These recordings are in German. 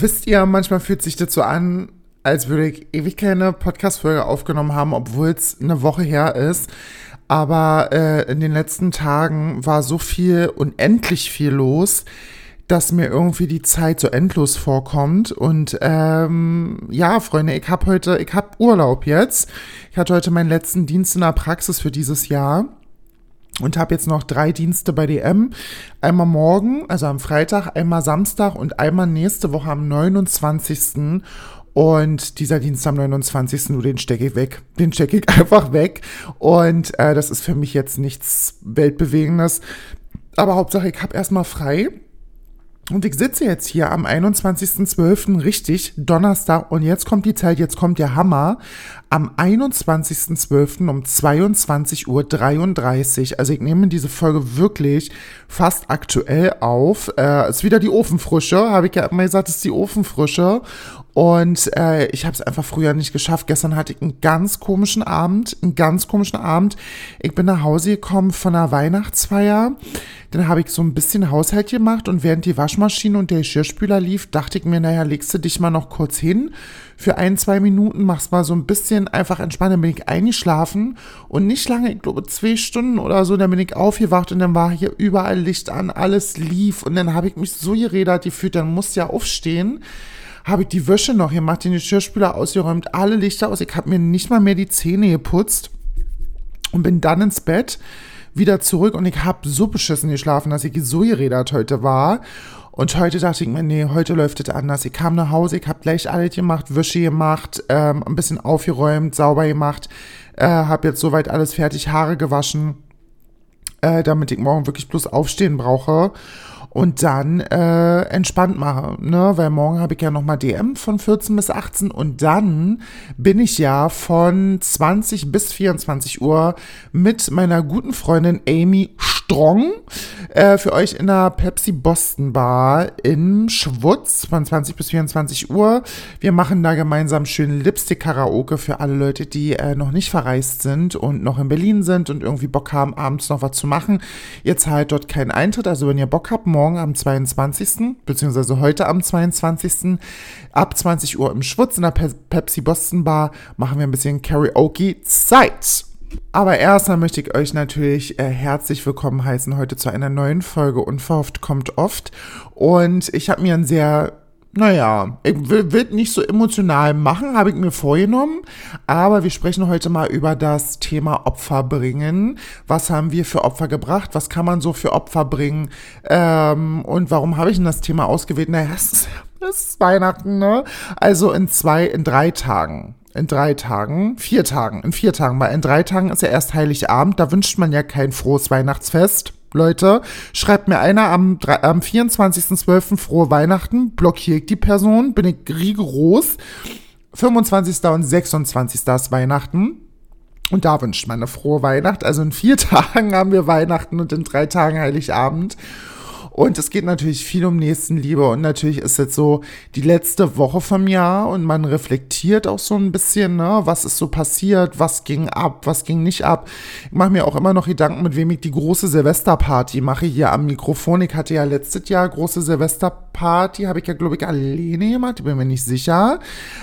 Wisst ihr, manchmal fühlt sich so an, als würde ich ewig keine Podcast-Folge aufgenommen haben, obwohl es eine Woche her ist. Aber äh, in den letzten Tagen war so viel, unendlich viel los, dass mir irgendwie die Zeit so endlos vorkommt. Und ähm, ja, Freunde, ich habe heute, ich habe Urlaub jetzt. Ich hatte heute meinen letzten Dienst in der Praxis für dieses Jahr und habe jetzt noch drei Dienste bei DM. Einmal morgen, also am Freitag, einmal Samstag und einmal nächste Woche am 29. Und dieser Dienst am 29. nur den stecke ich weg. Den stecke ich einfach weg. Und äh, das ist für mich jetzt nichts Weltbewegendes. Aber Hauptsache, ich habe erstmal frei. Und ich sitze jetzt hier am 21.12. richtig, Donnerstag, und jetzt kommt die Zeit, jetzt kommt der Hammer. Am 21.12. um 22.33 Uhr. Also ich nehme diese Folge wirklich fast aktuell auf. Äh, ist wieder die Ofenfrische, habe ich ja immer gesagt, ist die Ofenfrische. Und äh, ich habe es einfach früher nicht geschafft. Gestern hatte ich einen ganz komischen Abend, einen ganz komischen Abend. Ich bin nach Hause gekommen von einer Weihnachtsfeier. Dann habe ich so ein bisschen Haushalt gemacht und während die Waschmaschine und der Geschirrspüler lief, dachte ich mir, naja, legst du dich mal noch kurz hin für ein, zwei Minuten, machst mal so ein bisschen einfach entspannen. Dann bin ich eingeschlafen und nicht lange, ich glaube zwei Stunden oder so, dann bin ich aufgewacht und dann war hier überall Licht an, alles lief und dann habe ich mich so geredet gefühlt, dann musste ja aufstehen habe ich die Wäsche noch gemacht, den Geschirrspüler ausgeräumt, alle Lichter aus. Ich habe mir nicht mal mehr die Zähne geputzt und bin dann ins Bett wieder zurück und ich habe so beschissen geschlafen, dass ich so geredet heute war. Und heute dachte ich mir, nee, heute läuft es anders. Ich kam nach Hause, ich habe gleich alles gemacht, Wäsche gemacht, ähm, ein bisschen aufgeräumt, sauber gemacht, äh, habe jetzt soweit alles fertig, Haare gewaschen, äh, damit ich morgen wirklich bloß aufstehen brauche und dann äh, entspannt mache, ne? Weil morgen habe ich ja nochmal DM von 14 bis 18 und dann bin ich ja von 20 bis 24 Uhr mit meiner guten Freundin Amy Strong äh, für euch in der Pepsi Boston Bar in Schwutz von 20 bis 24 Uhr. Wir machen da gemeinsam schön Lipstick-Karaoke für alle Leute, die äh, noch nicht verreist sind und noch in Berlin sind und irgendwie Bock haben, abends noch was zu machen. Ihr zahlt dort keinen Eintritt, also wenn ihr Bock habt, morgen morgen am 22., beziehungsweise heute am 22. ab 20 Uhr im Schwutz in der Pe Pepsi Boston Bar machen wir ein bisschen Karaoke-Zeit. Aber erstmal möchte ich euch natürlich äh, herzlich willkommen heißen heute zu einer neuen Folge Unverhofft kommt oft. Und ich habe mir ein sehr naja, ich will, will nicht so emotional machen, habe ich mir vorgenommen. Aber wir sprechen heute mal über das Thema Opfer bringen. Was haben wir für Opfer gebracht? Was kann man so für Opfer bringen? Ähm, und warum habe ich denn das Thema ausgewählt? Naja, es ist, es ist Weihnachten, ne? Also in zwei, in drei Tagen in drei Tagen, vier Tagen, in vier Tagen, weil in drei Tagen ist ja erst Heiligabend, da wünscht man ja kein frohes Weihnachtsfest. Leute, schreibt mir einer am, am 24.12. frohe Weihnachten, blockiere ich die Person, bin ich rigoros. 25. und 26. ist Weihnachten. Und da wünscht man eine frohe Weihnacht. Also in vier Tagen haben wir Weihnachten und in drei Tagen Heiligabend. Und es geht natürlich viel um Nächstenliebe und natürlich ist jetzt so die letzte Woche vom Jahr und man reflektiert auch so ein bisschen, ne, was ist so passiert, was ging ab, was ging nicht ab. Ich mache mir auch immer noch Gedanken, mit wem ich die große Silvesterparty mache hier am Mikrofon. Ich hatte ja letztes Jahr große Silvesterparty, habe ich ja, glaube ich, alleine gemacht, bin mir nicht sicher.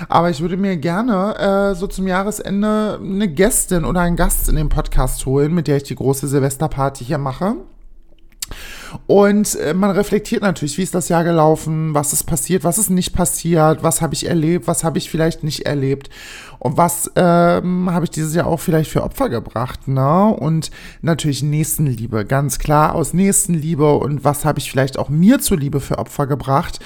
Aber ich würde mir gerne äh, so zum Jahresende eine Gästin oder einen Gast in den Podcast holen, mit der ich die große Silvesterparty hier mache. Und äh, man reflektiert natürlich, wie ist das Jahr gelaufen, was ist passiert, was ist nicht passiert, was habe ich erlebt, was habe ich vielleicht nicht erlebt und was ähm, habe ich dieses Jahr auch vielleicht für Opfer gebracht, ne? Und natürlich Nächstenliebe, ganz klar aus Nächstenliebe und was habe ich vielleicht auch mir zuliebe für Opfer gebracht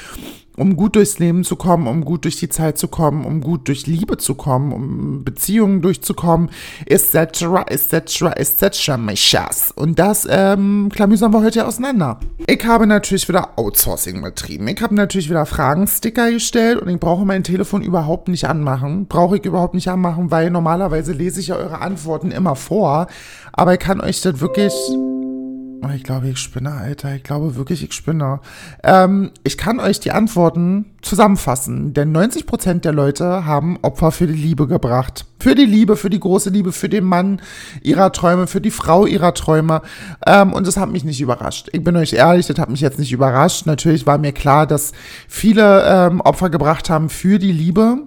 um gut durchs Leben zu kommen, um gut durch die Zeit zu kommen, um gut durch Liebe zu kommen, um Beziehungen durchzukommen, etc., etc., etc., my Schatz. Und das ähm, klamüsern wir heute auseinander. Ich habe natürlich wieder Outsourcing betrieben. Ich habe natürlich wieder Fragensticker gestellt und ich brauche mein Telefon überhaupt nicht anmachen. Brauche ich überhaupt nicht anmachen, weil normalerweise lese ich ja eure Antworten immer vor. Aber ich kann euch das wirklich ich glaube, ich spinne, Alter. Ich glaube wirklich, ich spinne. Ähm, ich kann euch die Antworten zusammenfassen, denn 90 Prozent der Leute haben Opfer für die Liebe gebracht. Für die Liebe, für die große Liebe, für den Mann ihrer Träume, für die Frau ihrer Träume. Ähm, und das hat mich nicht überrascht. Ich bin euch ehrlich, das hat mich jetzt nicht überrascht. Natürlich war mir klar, dass viele ähm, Opfer gebracht haben für die Liebe.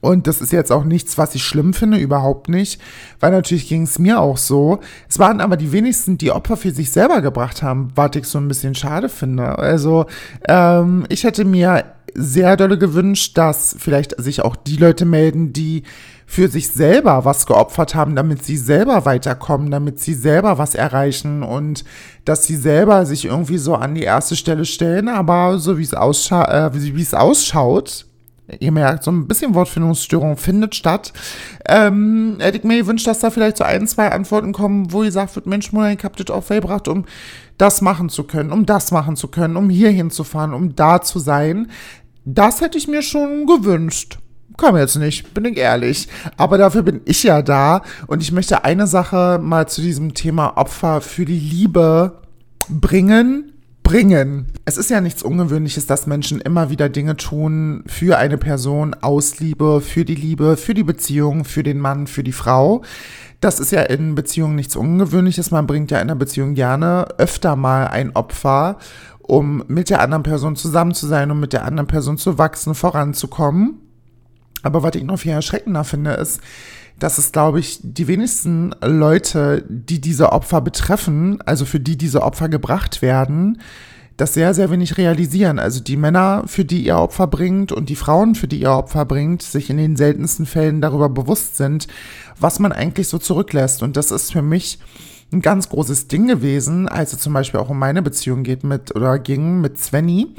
Und das ist jetzt auch nichts, was ich schlimm finde, überhaupt nicht, weil natürlich ging es mir auch so. Es waren aber die wenigsten, die Opfer für sich selber gebracht haben, was ich so ein bisschen schade finde. Also ähm, ich hätte mir sehr dolle gewünscht, dass vielleicht sich auch die Leute melden, die für sich selber was geopfert haben, damit sie selber weiterkommen, damit sie selber was erreichen und dass sie selber sich irgendwie so an die erste Stelle stellen, aber so wie es ausscha äh, wie es ausschaut, ihr merkt, so ein bisschen Wortfindungsstörung findet statt. Ähm, hätte ich mir gewünscht, dass da vielleicht so ein, zwei Antworten kommen, wo ihr sagt wird, Mensch, Mona, ich hab das aufgebracht, um das machen zu können, um das machen zu können, um hier hinzufahren, um da zu sein. Das hätte ich mir schon gewünscht. Kam jetzt nicht, bin ich ehrlich. Aber dafür bin ich ja da. Und ich möchte eine Sache mal zu diesem Thema Opfer für die Liebe bringen bringen. Es ist ja nichts Ungewöhnliches, dass Menschen immer wieder Dinge tun für eine Person aus Liebe, für die Liebe, für die Beziehung, für den Mann, für die Frau. Das ist ja in Beziehungen nichts Ungewöhnliches. Man bringt ja in einer Beziehung gerne öfter mal ein Opfer, um mit der anderen Person zusammen zu sein, um mit der anderen Person zu wachsen, voranzukommen. Aber was ich noch viel erschreckender finde, ist, dass es, glaube ich, die wenigsten Leute, die diese Opfer betreffen, also für die diese Opfer gebracht werden, das sehr, sehr wenig realisieren. Also die Männer, für die ihr Opfer bringt und die Frauen, für die ihr Opfer bringt, sich in den seltensten Fällen darüber bewusst sind, was man eigentlich so zurücklässt. Und das ist für mich ein ganz großes Ding gewesen, als es zum Beispiel auch um meine Beziehung geht mit oder ging mit Svenny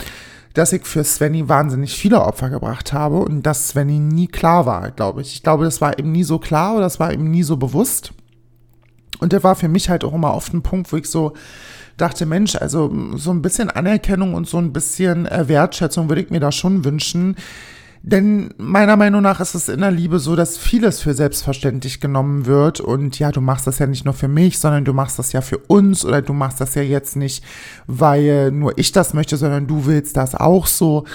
dass ich für Svenny wahnsinnig viele Opfer gebracht habe und dass Svenny nie klar war, glaube ich. Ich glaube, das war ihm nie so klar oder das war ihm nie so bewusst. Und der war für mich halt auch immer oft ein Punkt, wo ich so dachte, Mensch, also so ein bisschen Anerkennung und so ein bisschen äh, Wertschätzung würde ich mir da schon wünschen. Denn meiner Meinung nach ist es in der Liebe so, dass vieles für selbstverständlich genommen wird. Und ja, du machst das ja nicht nur für mich, sondern du machst das ja für uns oder du machst das ja jetzt nicht, weil nur ich das möchte, sondern du willst das auch so.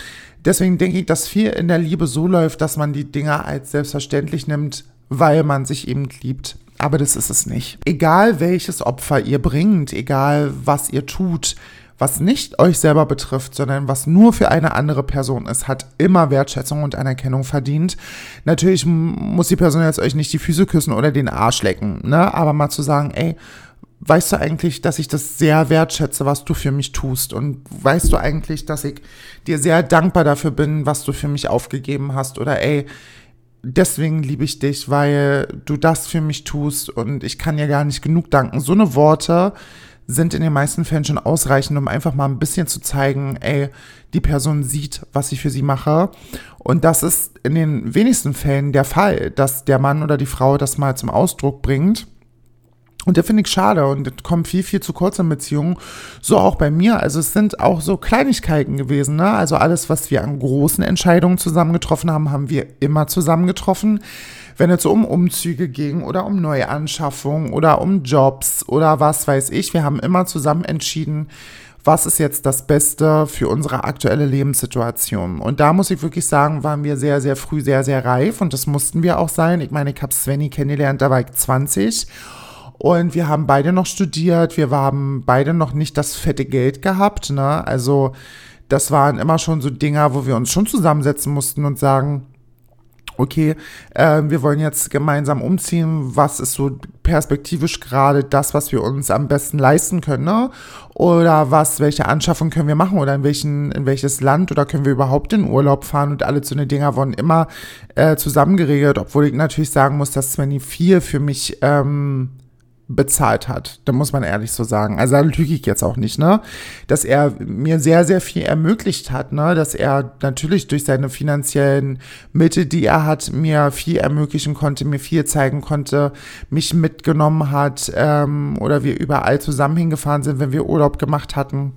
Deswegen denke ich, dass viel in der Liebe so läuft, dass man die Dinge als selbstverständlich nimmt, weil man sich eben liebt. Aber das ist es nicht. Egal welches Opfer ihr bringt, egal was ihr tut, was nicht euch selber betrifft, sondern was nur für eine andere Person ist, hat immer Wertschätzung und Anerkennung verdient. Natürlich muss die Person jetzt euch nicht die Füße küssen oder den Arsch lecken, ne? Aber mal zu sagen, ey, weißt du eigentlich, dass ich das sehr wertschätze, was du für mich tust? Und weißt du eigentlich, dass ich dir sehr dankbar dafür bin, was du für mich aufgegeben hast? Oder ey, deswegen liebe ich dich, weil du das für mich tust und ich kann dir gar nicht genug danken. So eine Worte sind in den meisten Fällen schon ausreichend, um einfach mal ein bisschen zu zeigen, ey, die Person sieht, was ich für sie mache. Und das ist in den wenigsten Fällen der Fall, dass der Mann oder die Frau das mal zum Ausdruck bringt. Und der finde ich schade und das kommt viel, viel zu kurz in Beziehungen. So auch bei mir. Also es sind auch so Kleinigkeiten gewesen. Ne? Also alles, was wir an großen Entscheidungen zusammen getroffen haben, haben wir immer zusammen getroffen wenn es um Umzüge ging oder um Neuanschaffungen oder um Jobs oder was weiß ich. Wir haben immer zusammen entschieden, was ist jetzt das Beste für unsere aktuelle Lebenssituation. Und da muss ich wirklich sagen, waren wir sehr, sehr früh sehr, sehr reif und das mussten wir auch sein. Ich meine, ich habe Svenny kennengelernt, da war ich 20 und wir haben beide noch studiert, wir haben beide noch nicht das fette Geld gehabt. Ne? Also das waren immer schon so Dinger, wo wir uns schon zusammensetzen mussten und sagen, okay, äh, wir wollen jetzt gemeinsam umziehen, was ist so perspektivisch gerade das, was wir uns am besten leisten können, ne? Oder was, welche Anschaffung können wir machen? Oder in welchen, in welches Land? Oder können wir überhaupt in Urlaub fahren? Und alle so eine Dinger wurden immer äh, zusammengeregelt, obwohl ich natürlich sagen muss, dass Svenny 4 für mich ähm, bezahlt hat. Da muss man ehrlich so sagen. Also da lüge ich jetzt auch nicht, ne? Dass er mir sehr, sehr viel ermöglicht hat, ne? Dass er natürlich durch seine finanziellen Mittel, die er hat, mir viel ermöglichen konnte, mir viel zeigen konnte, mich mitgenommen hat ähm, oder wir überall zusammen hingefahren sind, wenn wir Urlaub gemacht hatten.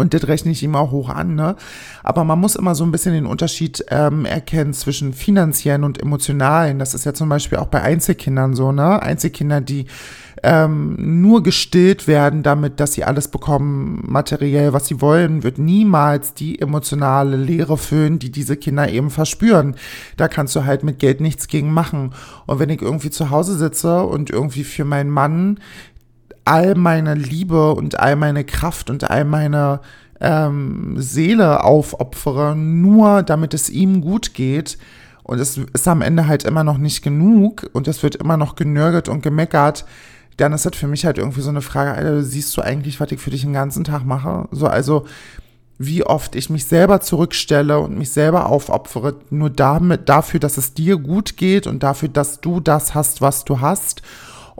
Und das rechne ich ihm auch hoch an, ne? Aber man muss immer so ein bisschen den Unterschied ähm, erkennen zwischen finanziellen und emotionalen. Das ist ja zum Beispiel auch bei Einzelkindern so, ne? Einzelkinder, die ähm, nur gestillt werden, damit, dass sie alles bekommen, materiell, was sie wollen, wird niemals die emotionale Leere füllen, die diese Kinder eben verspüren. Da kannst du halt mit Geld nichts gegen machen. Und wenn ich irgendwie zu Hause sitze und irgendwie für meinen Mann all meine Liebe und all meine Kraft und all meine ähm, Seele aufopfere, nur damit es ihm gut geht. Und es ist am Ende halt immer noch nicht genug und es wird immer noch genörgelt und gemeckert. Dann ist das für mich halt irgendwie so eine Frage, Alter, siehst du eigentlich, was ich für dich den ganzen Tag mache? So, also, wie oft ich mich selber zurückstelle und mich selber aufopfere, nur damit, dafür, dass es dir gut geht und dafür, dass du das hast, was du hast.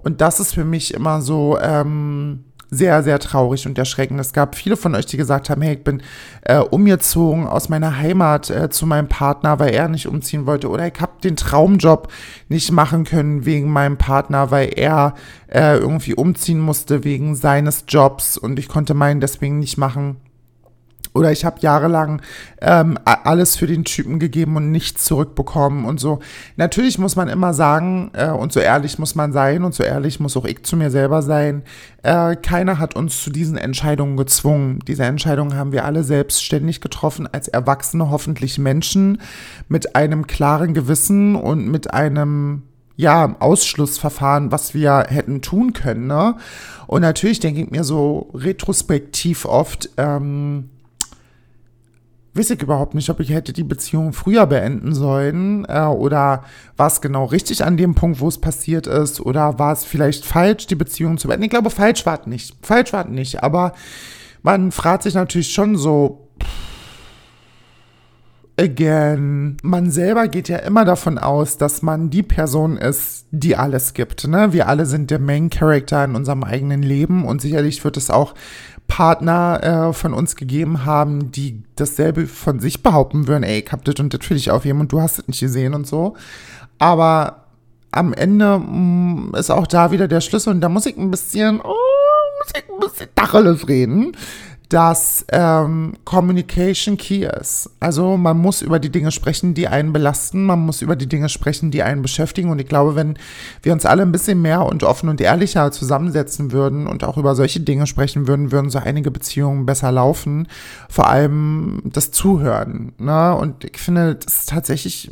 Und das ist für mich immer so ähm, sehr, sehr traurig und erschreckend. Es gab viele von euch, die gesagt haben, hey, ich bin äh, umgezogen aus meiner Heimat äh, zu meinem Partner, weil er nicht umziehen wollte. Oder ich habe den Traumjob nicht machen können wegen meinem Partner, weil er äh, irgendwie umziehen musste wegen seines Jobs und ich konnte meinen deswegen nicht machen. Oder ich habe jahrelang ähm, alles für den Typen gegeben und nichts zurückbekommen und so. Natürlich muss man immer sagen, äh, und so ehrlich muss man sein und so ehrlich muss auch ich zu mir selber sein, äh, keiner hat uns zu diesen Entscheidungen gezwungen. Diese Entscheidungen haben wir alle selbstständig getroffen, als erwachsene hoffentlich Menschen mit einem klaren Gewissen und mit einem ja, Ausschlussverfahren, was wir hätten tun können. Ne? Und natürlich denke ich mir so retrospektiv oft, ähm, weiß ich überhaupt nicht, ob ich hätte die Beziehung früher beenden sollen äh, oder war es genau richtig an dem Punkt, wo es passiert ist oder war es vielleicht falsch, die Beziehung zu beenden. Ich glaube, falsch war es nicht. Falsch war es nicht, aber man fragt sich natürlich schon so, again, man selber geht ja immer davon aus, dass man die Person ist, die alles gibt. Ne? Wir alle sind der Main Character in unserem eigenen Leben und sicherlich wird es auch Partner äh, von uns gegeben haben, die dasselbe von sich behaupten würden, ey, ich hab das und das für dich aufheben und du hast es nicht gesehen und so. Aber am Ende mh, mm, ist auch da wieder der Schlüssel und da muss ich ein bisschen, oh, muss ich ein bisschen Tacheles reden dass ähm, Communication key ist. Also man muss über die Dinge sprechen, die einen belasten, man muss über die Dinge sprechen, die einen beschäftigen. Und ich glaube, wenn wir uns alle ein bisschen mehr und offen und ehrlicher zusammensetzen würden und auch über solche Dinge sprechen würden, würden so einige Beziehungen besser laufen. Vor allem das Zuhören. Ne? Und ich finde, das ist tatsächlich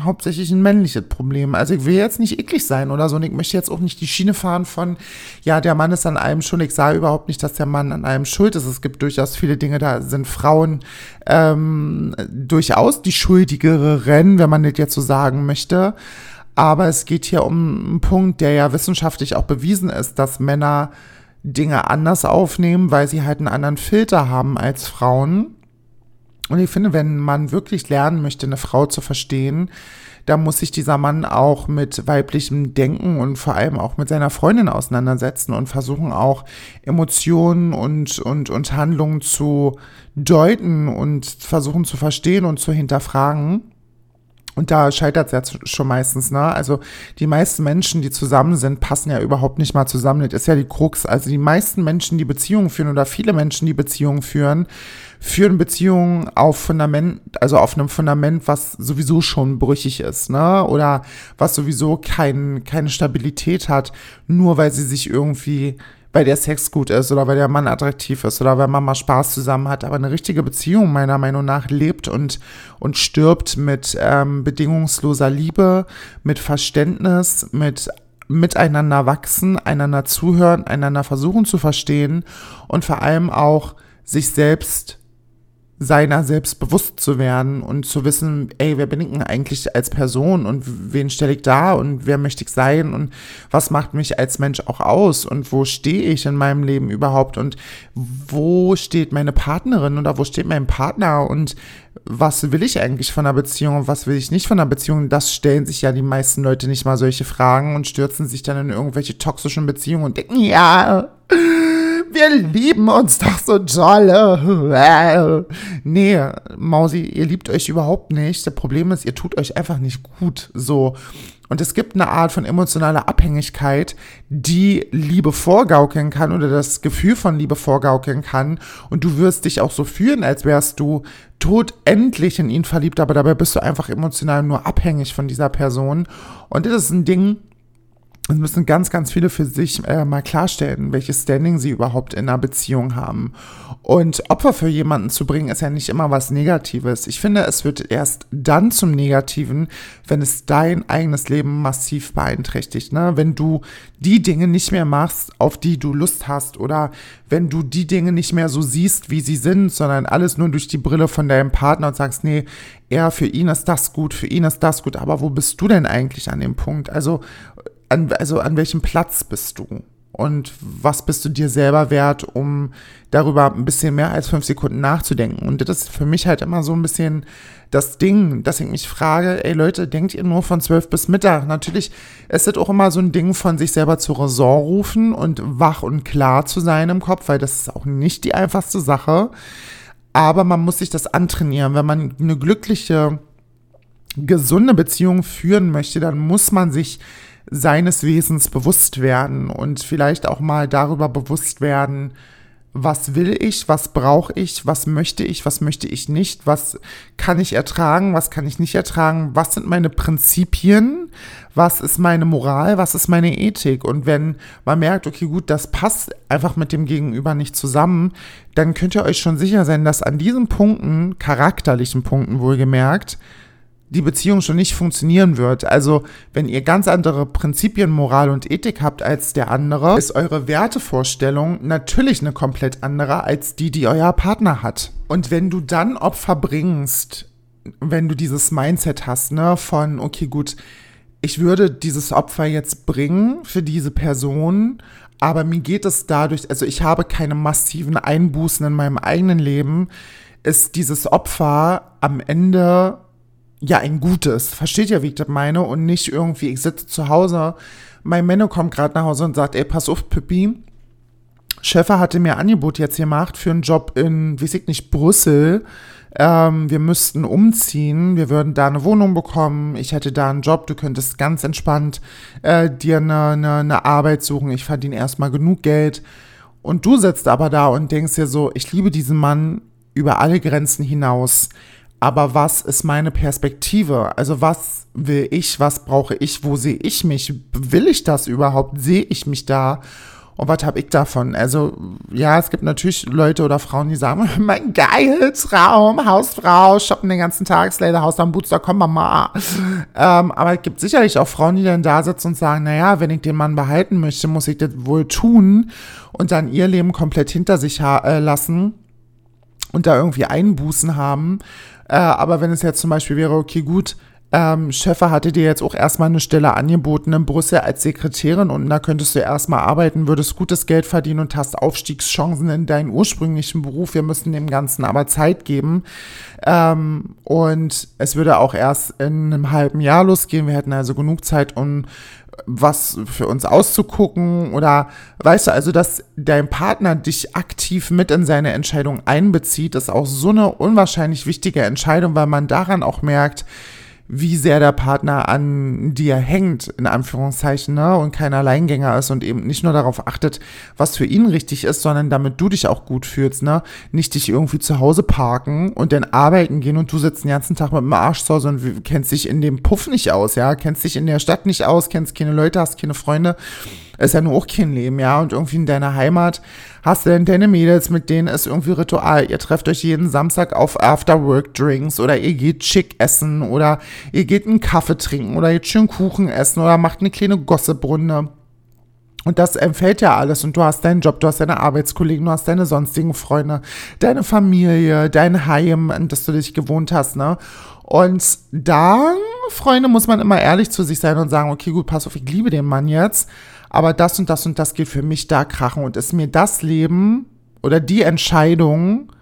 hauptsächlich ein männliches Problem. Also ich will jetzt nicht eklig sein oder so. Und ich möchte jetzt auch nicht die Schiene fahren von, ja, der Mann ist an einem schuld. Ich sage überhaupt nicht, dass der Mann an einem schuld ist. Es gibt durchaus viele Dinge, da sind Frauen ähm, durchaus die Schuldigeren, wenn man das jetzt so sagen möchte. Aber es geht hier um einen Punkt, der ja wissenschaftlich auch bewiesen ist, dass Männer Dinge anders aufnehmen, weil sie halt einen anderen Filter haben als Frauen. Und ich finde, wenn man wirklich lernen möchte, eine Frau zu verstehen, da muss sich dieser Mann auch mit weiblichem Denken und vor allem auch mit seiner Freundin auseinandersetzen und versuchen auch Emotionen und, und, und Handlungen zu deuten und versuchen zu verstehen und zu hinterfragen. Und da scheitert es ja schon meistens, ne? Also die meisten Menschen, die zusammen sind, passen ja überhaupt nicht mal zusammen. Das ist ja die Krux. Also die meisten Menschen, die Beziehungen führen oder viele Menschen, die Beziehungen führen, führen Beziehungen auf Fundament, also auf einem Fundament, was sowieso schon brüchig ist, ne? Oder was sowieso kein, keine Stabilität hat, nur weil sie sich irgendwie weil der Sex gut ist oder weil der Mann attraktiv ist oder weil man mal Spaß zusammen hat. Aber eine richtige Beziehung meiner Meinung nach lebt und, und stirbt mit ähm, bedingungsloser Liebe, mit Verständnis, mit miteinander wachsen, einander zuhören, einander versuchen zu verstehen und vor allem auch sich selbst seiner selbst bewusst zu werden und zu wissen, ey, wer bin ich denn eigentlich als Person und wen stelle ich da und wer möchte ich sein und was macht mich als Mensch auch aus und wo stehe ich in meinem Leben überhaupt und wo steht meine Partnerin oder wo steht mein Partner und was will ich eigentlich von einer Beziehung und was will ich nicht von einer Beziehung? Das stellen sich ja die meisten Leute nicht mal solche Fragen und stürzen sich dann in irgendwelche toxischen Beziehungen und denken, ja, wir lieben uns doch so dolle. Nee, Mausi, ihr liebt euch überhaupt nicht. Das Problem ist, ihr tut euch einfach nicht gut. So. Und es gibt eine Art von emotionaler Abhängigkeit, die Liebe vorgaukeln kann oder das Gefühl von Liebe vorgaukeln kann. Und du wirst dich auch so fühlen, als wärst du todendlich in ihn verliebt, aber dabei bist du einfach emotional nur abhängig von dieser Person. Und das ist ein Ding, es müssen ganz, ganz viele für sich äh, mal klarstellen, welches Standing sie überhaupt in einer Beziehung haben. Und Opfer für jemanden zu bringen, ist ja nicht immer was Negatives. Ich finde, es wird erst dann zum Negativen, wenn es dein eigenes Leben massiv beeinträchtigt. Ne? Wenn du die Dinge nicht mehr machst, auf die du Lust hast, oder wenn du die Dinge nicht mehr so siehst, wie sie sind, sondern alles nur durch die Brille von deinem Partner und sagst, nee, er, für ihn ist das gut, für ihn ist das gut, aber wo bist du denn eigentlich an dem Punkt? Also an, also an welchem Platz bist du? Und was bist du dir selber wert, um darüber ein bisschen mehr als fünf Sekunden nachzudenken? Und das ist für mich halt immer so ein bisschen das Ding, dass ich mich frage, ey Leute, denkt ihr nur von zwölf bis Mittag? Natürlich ist es auch immer so ein Ding von sich selber zur Raison rufen und wach und klar zu sein im Kopf, weil das ist auch nicht die einfachste Sache. Aber man muss sich das antrainieren. Wenn man eine glückliche, gesunde Beziehung führen möchte, dann muss man sich seines Wesens bewusst werden und vielleicht auch mal darüber bewusst werden, was will ich, was brauche ich, was möchte ich, was möchte ich nicht, was kann ich ertragen, was kann ich nicht ertragen, was sind meine Prinzipien, was ist meine Moral, was ist meine Ethik. Und wenn man merkt, okay, gut, das passt einfach mit dem Gegenüber nicht zusammen, dann könnt ihr euch schon sicher sein, dass an diesen Punkten, charakterlichen Punkten wohlgemerkt, die Beziehung schon nicht funktionieren wird. Also, wenn ihr ganz andere Prinzipien, Moral und Ethik habt als der andere, ist eure Wertevorstellung natürlich eine komplett andere als die, die euer Partner hat. Und wenn du dann Opfer bringst, wenn du dieses Mindset hast, ne, von, okay, gut, ich würde dieses Opfer jetzt bringen für diese Person, aber mir geht es dadurch, also ich habe keine massiven Einbußen in meinem eigenen Leben, ist dieses Opfer am Ende ja ein gutes. Versteht ihr, wie ich das meine? Und nicht irgendwie, ich sitze zu Hause, mein Männer kommt gerade nach Hause und sagt, ey, pass auf, Pippi, Schäfer hatte mir Angebot jetzt gemacht für einen Job in, weiß ich nicht, Brüssel. Ähm, wir müssten umziehen, wir würden da eine Wohnung bekommen, ich hätte da einen Job, du könntest ganz entspannt äh, dir eine, eine, eine Arbeit suchen, ich verdiene erstmal genug Geld. Und du sitzt aber da und denkst dir so, ich liebe diesen Mann über alle Grenzen hinaus aber was ist meine Perspektive? Also was will ich, was brauche ich, wo sehe ich mich? Will ich das überhaupt? Sehe ich mich da? Und was habe ich davon? Also, ja, es gibt natürlich Leute oder Frauen, die sagen, mein geil, Traum, Hausfrau, shoppen den ganzen Tag, Slater Haus am Boots.com, Mama. Ähm, aber es gibt sicherlich auch Frauen, die dann da sitzen und sagen, naja, wenn ich den Mann behalten möchte, muss ich das wohl tun und dann ihr Leben komplett hinter sich äh, lassen und da irgendwie Einbußen haben. Äh, aber wenn es jetzt zum Beispiel wäre, okay, gut, ähm, Schäfer hatte dir jetzt auch erstmal eine Stelle angeboten in Brüssel als Sekretärin und da könntest du erstmal arbeiten, würdest gutes Geld verdienen und hast Aufstiegschancen in deinen ursprünglichen Beruf. Wir müssen dem Ganzen aber Zeit geben. Ähm, und es würde auch erst in einem halben Jahr losgehen. Wir hätten also genug Zeit, um was für uns auszugucken oder weißt du, also dass dein Partner dich aktiv mit in seine Entscheidung einbezieht, ist auch so eine unwahrscheinlich wichtige Entscheidung, weil man daran auch merkt, wie sehr der Partner an dir hängt, in Anführungszeichen, ne, und kein Alleingänger ist und eben nicht nur darauf achtet, was für ihn richtig ist, sondern damit du dich auch gut fühlst, ne, nicht dich irgendwie zu Hause parken und dann arbeiten gehen und du sitzt den ganzen Tag mit dem Arsch zu Hause und kennst dich in dem Puff nicht aus, ja, kennst dich in der Stadt nicht aus, kennst keine Leute, hast keine Freunde, ist ja nur auch kein Leben, ja, und irgendwie in deiner Heimat hast du denn deine Mädels, mit denen ist irgendwie Ritual. Ihr trefft euch jeden Samstag auf After-Work-Drinks oder ihr geht schick essen oder ihr geht einen Kaffee trinken oder ihr geht schön Kuchen essen oder macht eine kleine Gossip-Runde. Und das empfällt ja alles und du hast deinen Job, du hast deine Arbeitskollegen, du hast deine sonstigen Freunde, deine Familie, dein Heim, an das du dich gewohnt hast, ne? Und da, Freunde, muss man immer ehrlich zu sich sein und sagen, okay, gut, pass auf, ich liebe den Mann jetzt aber das und das und das geht für mich da krachen und ist mir das Leben oder die Entscheidung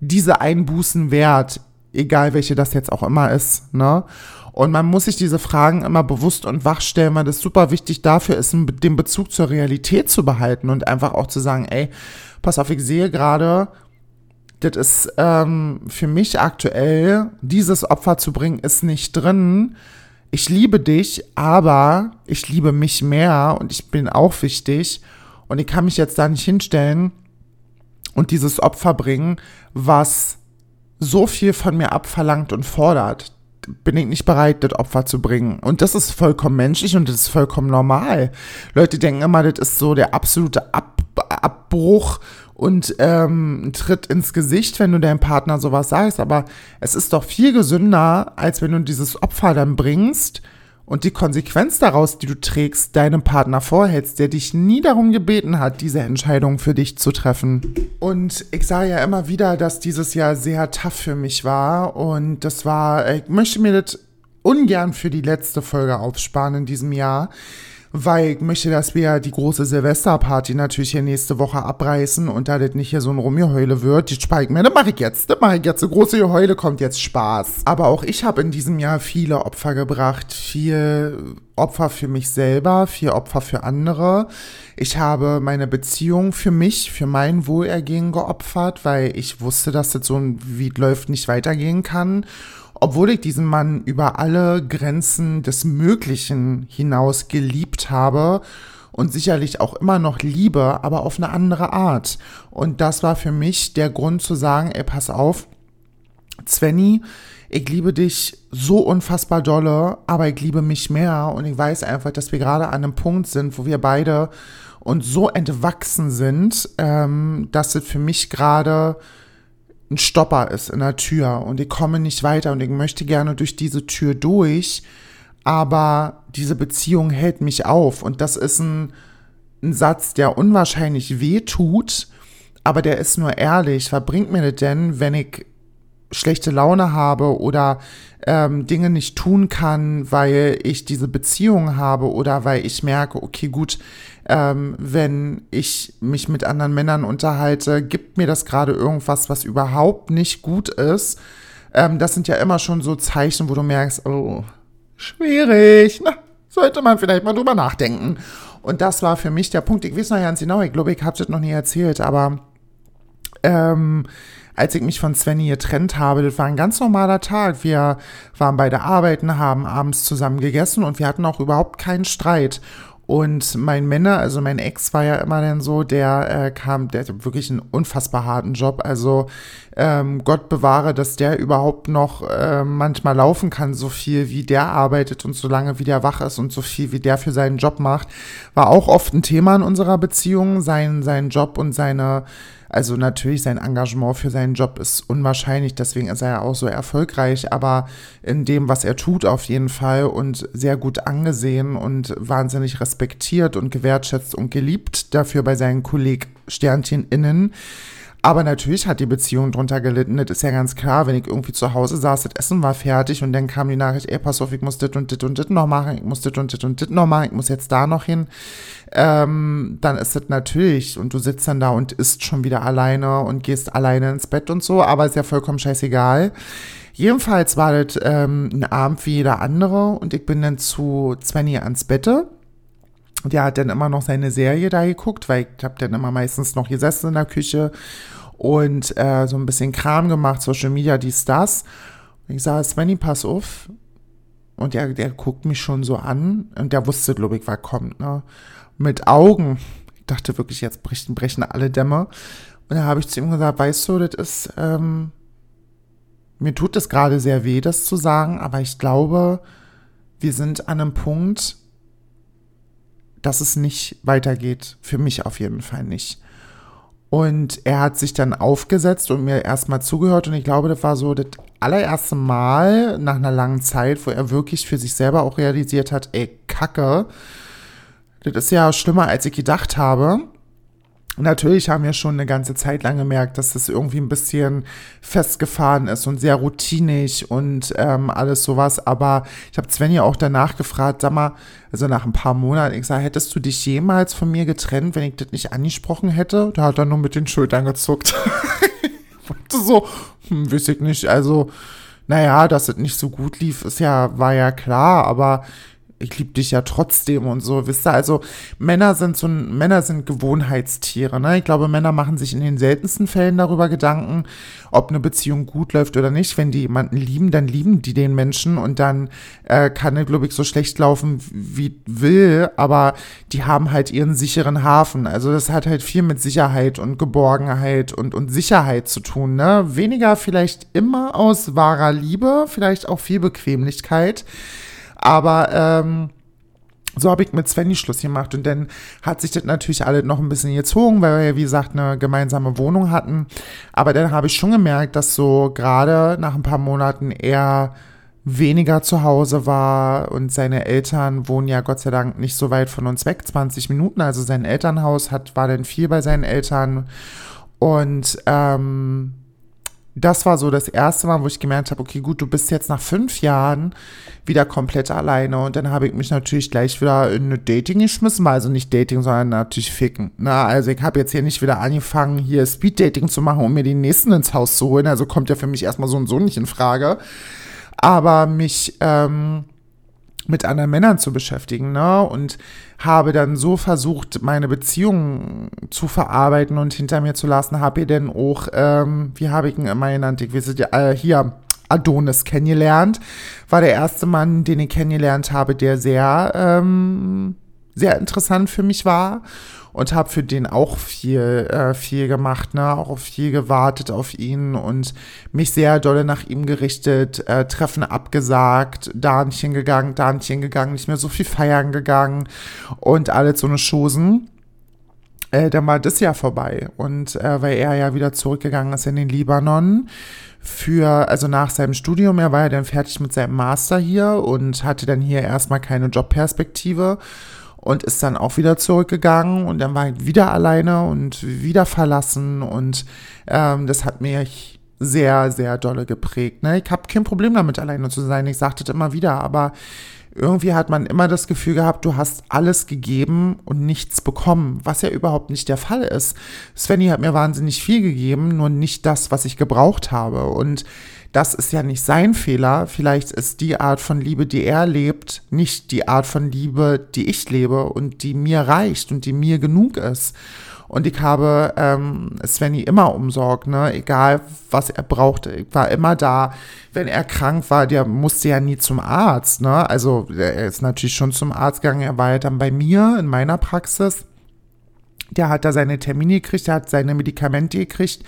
diese Einbußen wert, egal welche das jetzt auch immer ist, ne? Und man muss sich diese Fragen immer bewusst und wach stellen, weil das super wichtig dafür ist, den Bezug zur Realität zu behalten und einfach auch zu sagen, ey, pass auf, ich sehe gerade, das ist ähm, für mich aktuell, dieses Opfer zu bringen, ist nicht drin. Ich liebe dich, aber ich liebe mich mehr und ich bin auch wichtig. Und ich kann mich jetzt da nicht hinstellen und dieses Opfer bringen, was so viel von mir abverlangt und fordert bin ich nicht bereit, das Opfer zu bringen. Und das ist vollkommen menschlich und das ist vollkommen normal. Leute denken immer, das ist so der absolute Ab Abbruch und ähm, Tritt ins Gesicht, wenn du deinem Partner sowas sagst. Aber es ist doch viel gesünder, als wenn du dieses Opfer dann bringst und die Konsequenz daraus, die du trägst, deinem Partner vorhältst, der dich nie darum gebeten hat, diese Entscheidung für dich zu treffen. Und ich sage ja immer wieder, dass dieses Jahr sehr tough für mich war und das war, ich möchte mir das ungern für die letzte Folge aufsparen in diesem Jahr weil ich möchte, dass wir die große Silvesterparty natürlich hier nächste Woche abreißen und da das nicht hier so ein Rumgeheule wird, die spare ich mir, das mache ich jetzt, das mache ich jetzt, so große Geheule kommt jetzt Spaß. Aber auch ich habe in diesem Jahr viele Opfer gebracht, viel Opfer für mich selber, viel Opfer für andere. Ich habe meine Beziehung für mich, für mein Wohlergehen geopfert, weil ich wusste, dass das so wie läuft nicht weitergehen kann obwohl ich diesen Mann über alle Grenzen des Möglichen hinaus geliebt habe und sicherlich auch immer noch liebe, aber auf eine andere Art. Und das war für mich der Grund zu sagen, ey, pass auf, Svenny, ich liebe dich so unfassbar dolle, aber ich liebe mich mehr und ich weiß einfach, dass wir gerade an einem Punkt sind, wo wir beide uns so entwachsen sind, ähm, dass es für mich gerade ein Stopper ist in der Tür und ich komme nicht weiter und ich möchte gerne durch diese Tür durch, aber diese Beziehung hält mich auf und das ist ein, ein Satz, der unwahrscheinlich weh tut, aber der ist nur ehrlich. Was bringt mir das denn, wenn ich schlechte Laune habe oder ähm, Dinge nicht tun kann, weil ich diese Beziehung habe oder weil ich merke, okay, gut, ähm, wenn ich mich mit anderen Männern unterhalte, gibt mir das gerade irgendwas, was überhaupt nicht gut ist. Ähm, das sind ja immer schon so Zeichen, wo du merkst, oh, schwierig, na, sollte man vielleicht mal drüber nachdenken. Und das war für mich der Punkt. Ich weiß noch ganz genau, ich glaube, ich habe das noch nie erzählt, aber ähm, als ich mich von Svenny getrennt habe, das war ein ganz normaler Tag. Wir waren beide arbeiten, haben abends zusammen gegessen und wir hatten auch überhaupt keinen Streit. Und mein Männer, also mein Ex war ja immer dann so, der äh, kam, der hat wirklich einen unfassbar harten Job. Also ähm, Gott bewahre, dass der überhaupt noch äh, manchmal laufen kann, so viel wie der arbeitet und so lange wie der wach ist und so viel wie der für seinen Job macht, war auch oft ein Thema in unserer Beziehung, sein, sein Job und seine also natürlich sein Engagement für seinen Job ist unwahrscheinlich, deswegen ist er ja auch so erfolgreich, aber in dem, was er tut, auf jeden Fall und sehr gut angesehen und wahnsinnig respektiert und gewertschätzt und geliebt dafür bei seinen Kolleg Sternchen innen. Aber natürlich hat die Beziehung drunter gelitten. Das ist ja ganz klar, wenn ich irgendwie zu Hause saß, das Essen war fertig und dann kam die Nachricht, ey, pass auf, ich muss dit und dit und dit noch machen, ich muss dit und dit und dit noch machen, ich muss jetzt da noch hin. Ähm, dann ist das natürlich und du sitzt dann da und isst schon wieder alleine und gehst alleine ins Bett und so, aber ist ja vollkommen scheißegal. Jedenfalls war das ähm, ein Abend wie jeder andere und ich bin dann zu Svenny ans Bette der hat dann immer noch seine Serie da geguckt, weil ich habe dann immer meistens noch gesessen in der Küche und äh, so ein bisschen Kram gemacht, Social Media, dies, das. Und ich sage, Svenny, pass auf. Und der, der guckt mich schon so an und der wusste, glaube ich, was kommt. Ne? Mit Augen. Ich dachte wirklich, jetzt brechen, brechen alle Dämme. Und da habe ich zu ihm gesagt, weißt du, das ist, ähm, mir tut es gerade sehr weh, das zu sagen, aber ich glaube, wir sind an einem Punkt, dass es nicht weitergeht. Für mich auf jeden Fall nicht. Und er hat sich dann aufgesetzt und mir erstmal zugehört. Und ich glaube, das war so das allererste Mal nach einer langen Zeit, wo er wirklich für sich selber auch realisiert hat, ey, Kacke. Das ist ja schlimmer, als ich gedacht habe. Natürlich haben wir schon eine ganze Zeit lang gemerkt, dass das irgendwie ein bisschen festgefahren ist und sehr routinig und ähm, alles sowas. Aber ich habe Sven ja auch danach gefragt, sag mal, also nach ein paar Monaten, ich sage, hättest du dich jemals von mir getrennt, wenn ich das nicht angesprochen hätte? Da hat er nur mit den Schultern gezuckt. so, hm, weiß ich nicht. Also naja, dass es nicht so gut lief, ist ja, war ja klar, aber ich liebe dich ja trotzdem und so, wisst ihr, also Männer sind so Männer sind Gewohnheitstiere, ne? Ich glaube, Männer machen sich in den seltensten Fällen darüber Gedanken, ob eine Beziehung gut läuft oder nicht. Wenn die jemanden lieben, dann lieben die den Menschen und dann äh, kann er, glaube ich, so schlecht laufen, wie will, aber die haben halt ihren sicheren Hafen. Also das hat halt viel mit Sicherheit und Geborgenheit und, und Sicherheit zu tun, ne? Weniger vielleicht immer aus wahrer Liebe, vielleicht auch viel Bequemlichkeit. Aber ähm, so habe ich mit Svenny Schluss gemacht und dann hat sich das natürlich alle noch ein bisschen gezogen, weil wir ja, wie gesagt, eine gemeinsame Wohnung hatten. Aber dann habe ich schon gemerkt, dass so gerade nach ein paar Monaten er weniger zu Hause war und seine Eltern wohnen ja Gott sei Dank nicht so weit von uns weg, 20 Minuten. Also sein Elternhaus hat, war dann viel bei seinen Eltern und ähm, das war so das erste Mal, wo ich gemerkt habe, okay, gut, du bist jetzt nach fünf Jahren wieder komplett alleine. Und dann habe ich mich natürlich gleich wieder in eine Dating geschmissen, also nicht Dating, sondern natürlich ficken. Na, also ich habe jetzt hier nicht wieder angefangen, hier Speed-Dating zu machen, um mir die nächsten ins Haus zu holen. Also kommt ja für mich erstmal so und so nicht in Frage. Aber mich, ähm, mit anderen Männern zu beschäftigen, ne? Und habe dann so versucht, meine Beziehung zu verarbeiten und hinter mir zu lassen. Habe ihr denn auch, ähm, wie habe ich ihn immer genannt? Ich weiß äh, hier Adonis kennengelernt. War der erste Mann, den ich kennengelernt habe, der sehr, ähm, sehr interessant für mich war und habe für den auch viel, äh, viel gemacht, ne, auch viel gewartet auf ihn und mich sehr dolle nach ihm gerichtet, äh, Treffen abgesagt, da nicht hingegangen, da nicht hingegangen, nicht mehr so viel feiern gegangen und alles so eine Chosen. Äh, dann war das Jahr vorbei und äh, weil er ja wieder zurückgegangen ist in den Libanon für, also nach seinem Studium, er war ja dann fertig mit seinem Master hier und hatte dann hier erstmal keine Jobperspektive und ist dann auch wieder zurückgegangen und dann war ich wieder alleine und wieder verlassen und ähm, das hat mich sehr, sehr dolle geprägt. Ne? Ich habe kein Problem damit, alleine zu sein. Ich sagte das immer wieder, aber irgendwie hat man immer das Gefühl gehabt, du hast alles gegeben und nichts bekommen, was ja überhaupt nicht der Fall ist. Svenny hat mir wahnsinnig viel gegeben, nur nicht das, was ich gebraucht habe. Und das ist ja nicht sein Fehler. Vielleicht ist die Art von Liebe, die er lebt, nicht die Art von Liebe, die ich lebe und die mir reicht und die mir genug ist. Und ich habe ähm, Svenny immer umsorgt, ne? egal was er brauchte. Ich war immer da. Wenn er krank war, der musste ja nie zum Arzt. Ne? Also er ist natürlich schon zum Arzt gegangen. Er war ja dann bei mir in meiner Praxis. Der hat da seine Termine gekriegt, der hat seine Medikamente gekriegt,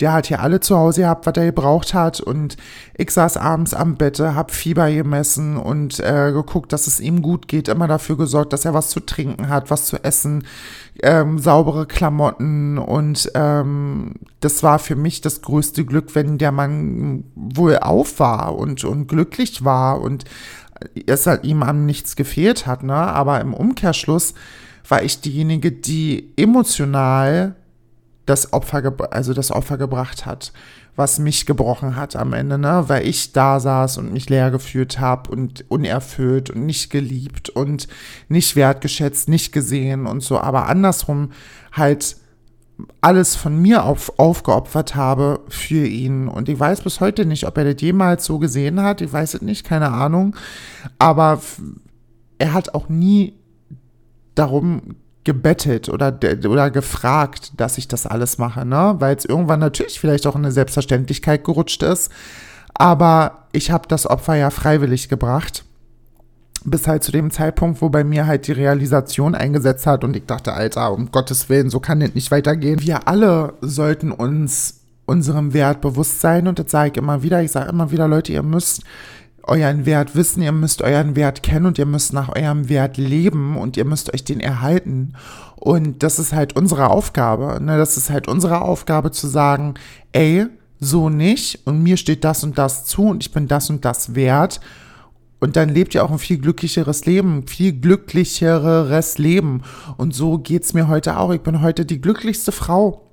der hat hier alle zu Hause gehabt, was er gebraucht hat. Und ich saß abends am Bett, hab Fieber gemessen und äh, geguckt, dass es ihm gut geht, immer dafür gesorgt, dass er was zu trinken hat, was zu essen, ähm, saubere Klamotten. Und ähm, das war für mich das größte Glück, wenn der Mann wohl auf war und, und glücklich war und es halt ihm an nichts gefehlt hat. Ne? Aber im Umkehrschluss war ich diejenige, die emotional das Opfer, also das Opfer gebracht hat, was mich gebrochen hat am Ende, ne, weil ich da saß und mich leer gefühlt habe und unerfüllt und nicht geliebt und nicht wertgeschätzt, nicht gesehen und so, aber andersrum halt alles von mir auf, aufgeopfert habe für ihn. Und ich weiß bis heute nicht, ob er das jemals so gesehen hat. Ich weiß es nicht, keine Ahnung. Aber er hat auch nie darum gebettet oder, oder gefragt, dass ich das alles mache, ne? Weil es irgendwann natürlich vielleicht auch in eine Selbstverständlichkeit gerutscht ist. Aber ich habe das Opfer ja freiwillig gebracht. Bis halt zu dem Zeitpunkt, wo bei mir halt die Realisation eingesetzt hat und ich dachte, Alter, um Gottes Willen, so kann das nicht weitergehen. Wir alle sollten uns unserem Wert bewusst sein und das sage ich immer wieder. Ich sage immer wieder, Leute, ihr müsst euren Wert wissen, ihr müsst euren Wert kennen und ihr müsst nach eurem Wert leben und ihr müsst euch den erhalten. Und das ist halt unsere Aufgabe. Ne? Das ist halt unsere Aufgabe zu sagen, ey, so nicht und mir steht das und das zu und ich bin das und das wert. Und dann lebt ihr auch ein viel glücklicheres Leben, viel glücklicheres Leben. Und so geht's mir heute auch. Ich bin heute die glücklichste Frau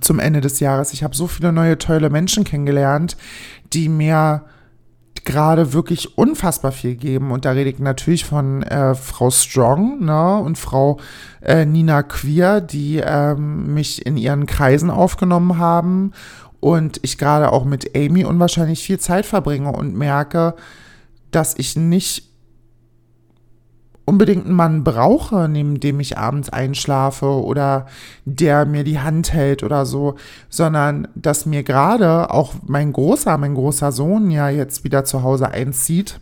zum Ende des Jahres. Ich habe so viele neue tolle Menschen kennengelernt, die mir gerade wirklich unfassbar viel geben. Und da rede ich natürlich von äh, Frau Strong ne, und Frau äh, Nina Queer, die ähm, mich in ihren Kreisen aufgenommen haben und ich gerade auch mit Amy unwahrscheinlich viel Zeit verbringe und merke, dass ich nicht unbedingt einen Mann brauche, neben dem ich abends einschlafe oder der mir die Hand hält oder so, sondern dass mir gerade auch mein großer, mein großer Sohn ja jetzt wieder zu Hause einzieht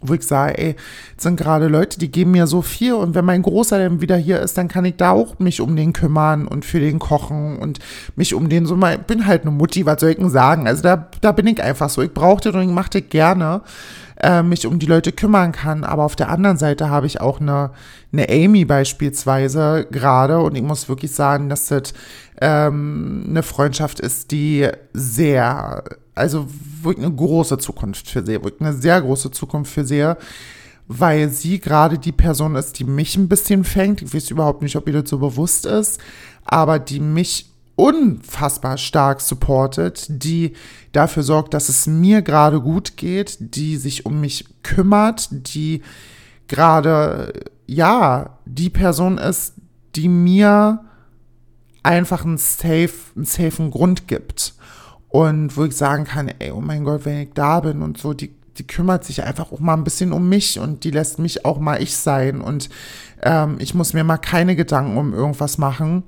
wo ich sage, ey, sind gerade Leute, die geben mir so viel und wenn mein Großer dann wieder hier ist, dann kann ich da auch mich um den kümmern und für den kochen und mich um den so mal, bin halt eine Mutti, was soll ich denn sagen? Also da, da bin ich einfach so, ich brauche das und ich mache das gerne äh, mich um die Leute kümmern kann. Aber auf der anderen Seite habe ich auch eine, eine Amy beispielsweise gerade und ich muss wirklich sagen, dass das ähm, eine Freundschaft ist, die sehr, also wirklich eine große Zukunft für sehe, wirklich eine sehr große Zukunft für sehe weil sie gerade die Person ist, die mich ein bisschen fängt. Ich weiß überhaupt nicht, ob ihr das so bewusst ist, aber die mich unfassbar stark supportet, die dafür sorgt, dass es mir gerade gut geht, die sich um mich kümmert, die gerade, ja, die Person ist, die mir einfach einen safe, einen safen Grund gibt. Und wo ich sagen kann, ey, oh mein Gott, wenn ich da bin und so, die, die kümmert sich einfach auch mal ein bisschen um mich und die lässt mich auch mal ich sein und ähm, ich muss mir mal keine Gedanken um irgendwas machen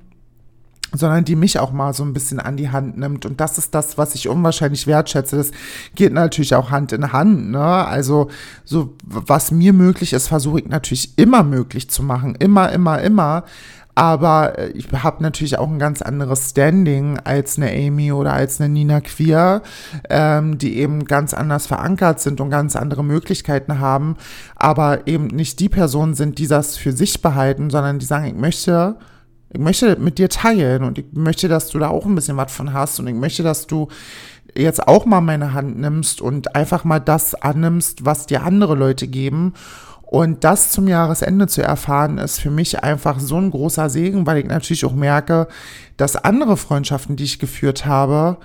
sondern die mich auch mal so ein bisschen an die Hand nimmt. Und das ist das, was ich unwahrscheinlich wertschätze. Das geht natürlich auch Hand in Hand. Ne? Also so, was mir möglich ist, versuche ich natürlich immer möglich zu machen. Immer, immer, immer. Aber äh, ich habe natürlich auch ein ganz anderes Standing als eine Amy oder als eine Nina Queer, ähm, die eben ganz anders verankert sind und ganz andere Möglichkeiten haben, aber eben nicht die Personen sind, die das für sich behalten, sondern die sagen, ich möchte ich möchte mit dir teilen und ich möchte, dass du da auch ein bisschen was von hast und ich möchte, dass du jetzt auch mal meine Hand nimmst und einfach mal das annimmst, was dir andere Leute geben. Und das zum Jahresende zu erfahren, ist für mich einfach so ein großer Segen, weil ich natürlich auch merke, dass andere Freundschaften, die ich geführt habe,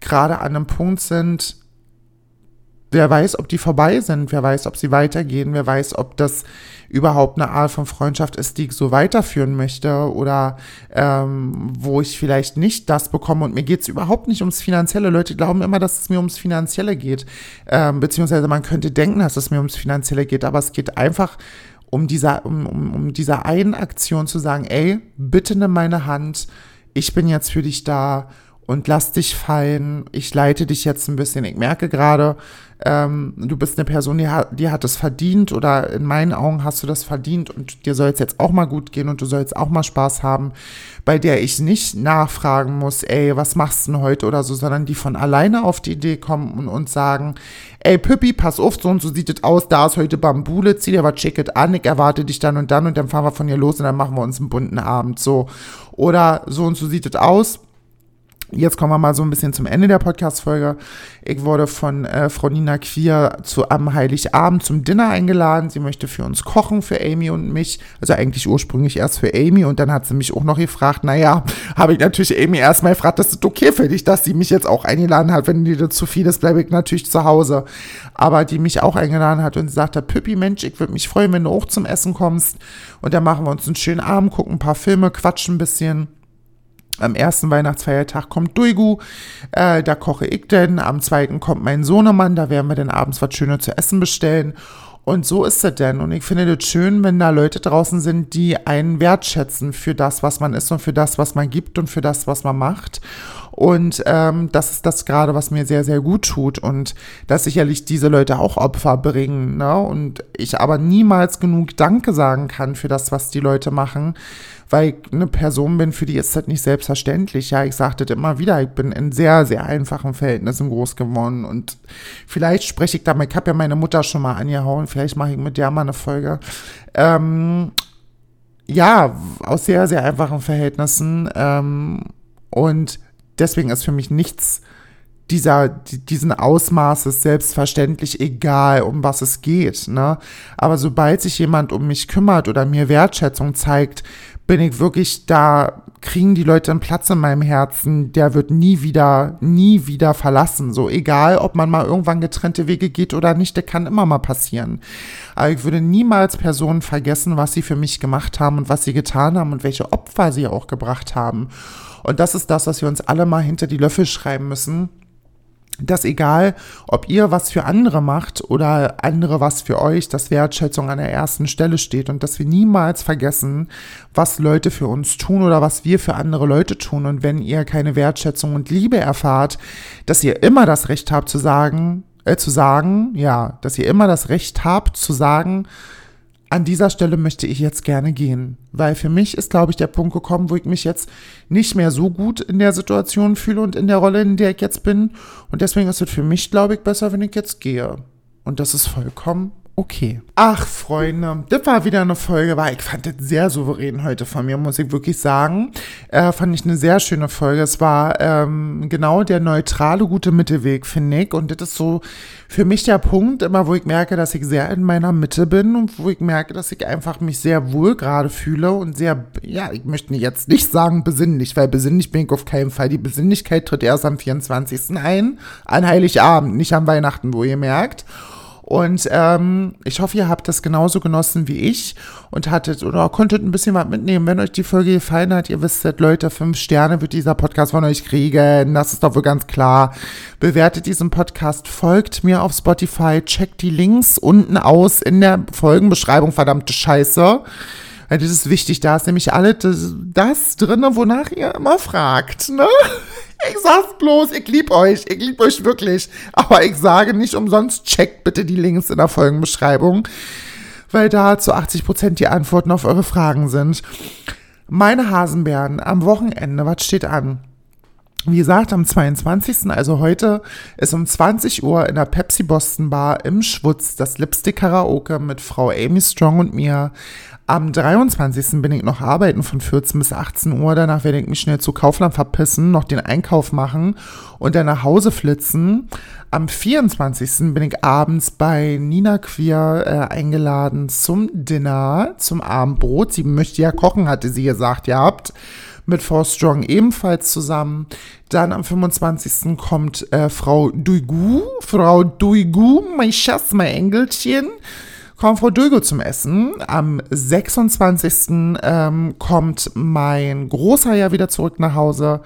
gerade an einem Punkt sind, wer weiß, ob die vorbei sind, wer weiß, ob sie weitergehen, wer weiß, ob das überhaupt eine Art von Freundschaft ist, die ich so weiterführen möchte oder ähm, wo ich vielleicht nicht das bekomme und mir geht es überhaupt nicht ums Finanzielle. Leute glauben immer, dass es mir ums Finanzielle geht, ähm, beziehungsweise man könnte denken, dass es mir ums Finanzielle geht, aber es geht einfach um dieser, um, um, um dieser einen Aktion zu sagen, ey, bitte nimm meine Hand, ich bin jetzt für dich da und lass dich fallen. Ich leite dich jetzt ein bisschen. Ich merke gerade, ähm, du bist eine Person, die hat, die hat es verdient oder in meinen Augen hast du das verdient und dir soll es jetzt auch mal gut gehen und du sollst auch mal Spaß haben, bei der ich nicht nachfragen muss, ey, was machst du denn heute oder so, sondern die von alleine auf die Idee kommen und uns sagen, ey Püppi, pass auf, so und so sieht es aus, da ist heute Bambule, zieh dir was Schicket an, ich erwarte dich dann und dann und dann fahren wir von hier los und dann machen wir uns einen bunten Abend, so. Oder so und so sieht es aus Jetzt kommen wir mal so ein bisschen zum Ende der Podcast-Folge. Ich wurde von äh, Frau Nina Queer zu, am Heiligabend zum Dinner eingeladen. Sie möchte für uns kochen, für Amy und mich. Also eigentlich ursprünglich erst für Amy und dann hat sie mich auch noch gefragt. Naja, habe ich natürlich Amy erstmal gefragt, das ist okay für dich, dass sie mich jetzt auch eingeladen hat. Wenn dir das zu viel ist, bleibe ich natürlich zu Hause. Aber die mich auch eingeladen hat und sie sagte, Püppi, Mensch, ich würde mich freuen, wenn du auch zum Essen kommst. Und dann machen wir uns einen schönen Abend, gucken ein paar Filme, quatschen ein bisschen. Am ersten Weihnachtsfeiertag kommt Duigu, äh, da koche ich denn. Am zweiten kommt mein Sohnemann, da werden wir dann abends was Schönes zu essen bestellen. Und so ist es denn. Und ich finde das schön, wenn da Leute draußen sind, die einen wertschätzen für das, was man ist und für das, was man gibt und für das, was man macht. Und ähm, das ist das gerade, was mir sehr, sehr gut tut. Und dass sicherlich diese Leute auch Opfer bringen. Ne? Und ich aber niemals genug Danke sagen kann für das, was die Leute machen weil ich eine Person bin, für die ist das nicht selbstverständlich. Ja, ich sagte das immer wieder, ich bin in sehr, sehr einfachen Verhältnissen groß geworden und vielleicht spreche ich da mal, ich habe ja meine Mutter schon mal angehauen, vielleicht mache ich mit der mal eine Folge. Ähm, ja, aus sehr, sehr einfachen Verhältnissen ähm, und deswegen ist für mich nichts dieser, diesen Ausmaßes selbstverständlich egal, um was es geht. Ne? Aber sobald sich jemand um mich kümmert oder mir Wertschätzung zeigt, bin ich wirklich, da kriegen die Leute einen Platz in meinem Herzen, der wird nie wieder, nie wieder verlassen. So egal, ob man mal irgendwann getrennte Wege geht oder nicht, der kann immer mal passieren. Aber ich würde niemals Personen vergessen, was sie für mich gemacht haben und was sie getan haben und welche Opfer sie auch gebracht haben. Und das ist das, was wir uns alle mal hinter die Löffel schreiben müssen dass egal, ob ihr was für andere macht oder andere was für euch, dass Wertschätzung an der ersten Stelle steht und dass wir niemals vergessen, was Leute für uns tun oder was wir für andere Leute tun. Und wenn ihr keine Wertschätzung und Liebe erfahrt, dass ihr immer das Recht habt zu sagen, äh, zu sagen, ja, dass ihr immer das Recht habt zu sagen, an dieser Stelle möchte ich jetzt gerne gehen. Weil für mich ist, glaube ich, der Punkt gekommen, wo ich mich jetzt nicht mehr so gut in der Situation fühle und in der Rolle, in der ich jetzt bin. Und deswegen ist es für mich, glaube ich, besser, wenn ich jetzt gehe. Und das ist vollkommen okay. Ach, Freunde, das war wieder eine Folge, weil ich fand das sehr souverän heute von mir, muss ich wirklich sagen. Äh, fand ich eine sehr schöne Folge. Es war ähm, genau der neutrale, gute Mittelweg, finde ich. Und das ist so für mich der Punkt, immer wo ich merke, dass ich sehr in meiner Mitte bin und wo ich merke, dass ich einfach mich sehr wohl gerade fühle und sehr, ja, ich möchte jetzt nicht sagen besinnlich, weil besinnlich bin ich auf keinen Fall. Die Besinnlichkeit tritt erst am 24. ein, an Heiligabend, nicht am Weihnachten, wo ihr merkt. Und ähm, ich hoffe, ihr habt das genauso genossen wie ich und hattet oder konntet ein bisschen was mitnehmen. Wenn euch die Folge gefallen hat, ihr wisst, Leute, fünf Sterne wird dieser Podcast von euch kriegen. Das ist doch wohl ganz klar. Bewertet diesen Podcast, folgt mir auf Spotify, checkt die Links unten aus in der Folgenbeschreibung, verdammte Scheiße. Das ist wichtig, da ist nämlich alles das, das drin, wonach ihr immer fragt, ne? Ich sag's bloß, ich lieb euch, ich lieb euch wirklich. Aber ich sage nicht umsonst, checkt bitte die Links in der Folgenbeschreibung, weil da zu 80 Prozent die Antworten auf eure Fragen sind. Meine Hasenbären am Wochenende, was steht an? Wie gesagt, am 22., also heute, ist um 20 Uhr in der Pepsi Boston Bar im Schwutz das Lipstick Karaoke mit Frau Amy Strong und mir. Am 23. bin ich noch arbeiten von 14 bis 18 Uhr. Danach werde ich mich schnell zu Kaufland verpissen, noch den Einkauf machen und dann nach Hause flitzen. Am 24. bin ich abends bei Nina Queer äh, eingeladen zum Dinner, zum Abendbrot. Sie möchte ja kochen, hatte sie gesagt, ihr habt mit Frau Strong ebenfalls zusammen. Dann am 25. kommt äh, Frau Duigu, Frau Duigu, mein Schatz, mein Engelchen, kommt Frau Duigu zum Essen. Am 26. Ähm, kommt mein Großer ja wieder zurück nach Hause.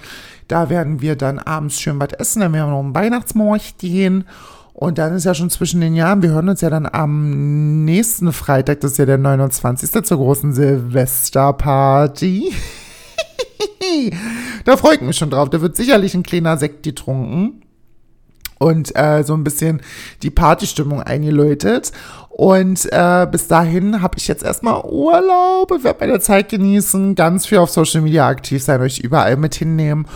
Da werden wir dann abends schön was essen, dann werden wir noch einen Weihnachtsmarkt gehen. Und dann ist ja schon zwischen den Jahren, wir hören uns ja dann am nächsten Freitag, das ist ja der 29. zur großen Silvesterparty. da freue ich mich schon drauf. Da wird sicherlich ein kleiner Sekt getrunken und äh, so ein bisschen die Partystimmung eingeläutet. Und äh, bis dahin habe ich jetzt erstmal Urlaub, werde meine Zeit genießen, ganz viel auf Social Media aktiv sein, euch überall mit hinnehmen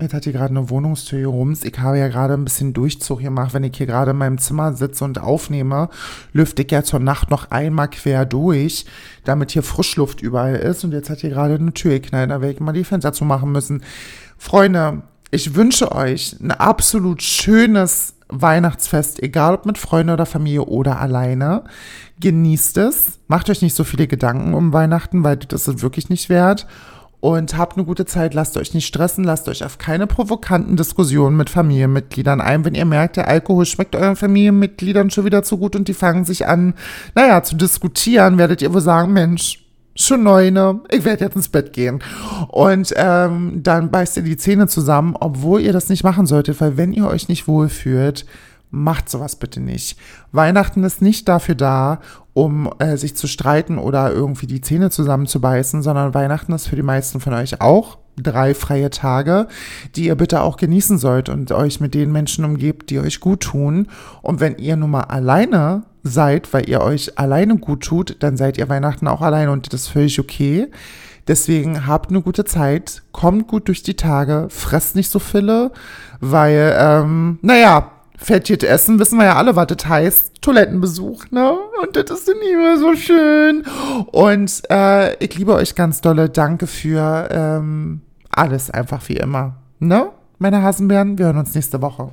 Jetzt hat hier gerade eine Wohnungstür hier rum. Ich habe ja gerade ein bisschen Durchzug gemacht. Wenn ich hier gerade in meinem Zimmer sitze und aufnehme, lüfte ich ja zur Nacht noch einmal quer durch, damit hier Frischluft überall ist. Und jetzt hat hier gerade eine Tür geknallt. Da werde ich mal die Fenster zu machen müssen. Freunde, ich wünsche euch ein absolut schönes Weihnachtsfest, egal ob mit Freunden oder Familie oder alleine. Genießt es. Macht euch nicht so viele Gedanken um Weihnachten, weil das ist wirklich nicht wert und habt eine gute Zeit. Lasst euch nicht stressen, lasst euch auf keine provokanten Diskussionen mit Familienmitgliedern ein. Wenn ihr merkt, der Alkohol schmeckt euren Familienmitgliedern schon wieder zu gut und die fangen sich an, naja, zu diskutieren, werdet ihr wohl sagen, Mensch, schon neune, ich werde jetzt ins Bett gehen. Und ähm, dann beißt ihr die Zähne zusammen, obwohl ihr das nicht machen solltet, weil wenn ihr euch nicht wohlfühlt, macht sowas bitte nicht. Weihnachten ist nicht dafür da, um äh, sich zu streiten oder irgendwie die Zähne zusammenzubeißen, sondern Weihnachten ist für die meisten von euch auch drei freie Tage, die ihr bitte auch genießen sollt und euch mit den Menschen umgebt, die euch gut tun. Und wenn ihr nun mal alleine seid, weil ihr euch alleine gut tut, dann seid ihr Weihnachten auch alleine und das ist völlig okay. Deswegen habt eine gute Zeit, kommt gut durch die Tage, fresst nicht so viele, weil, ähm, naja, Fettjet essen, wissen wir ja alle, was das heißt. Toilettenbesuch, ne? Und das ist nie mehr so schön. Und äh, ich liebe euch ganz dolle. Danke für ähm, alles, einfach wie immer. Ne? Meine Hasenbären, wir hören uns nächste Woche.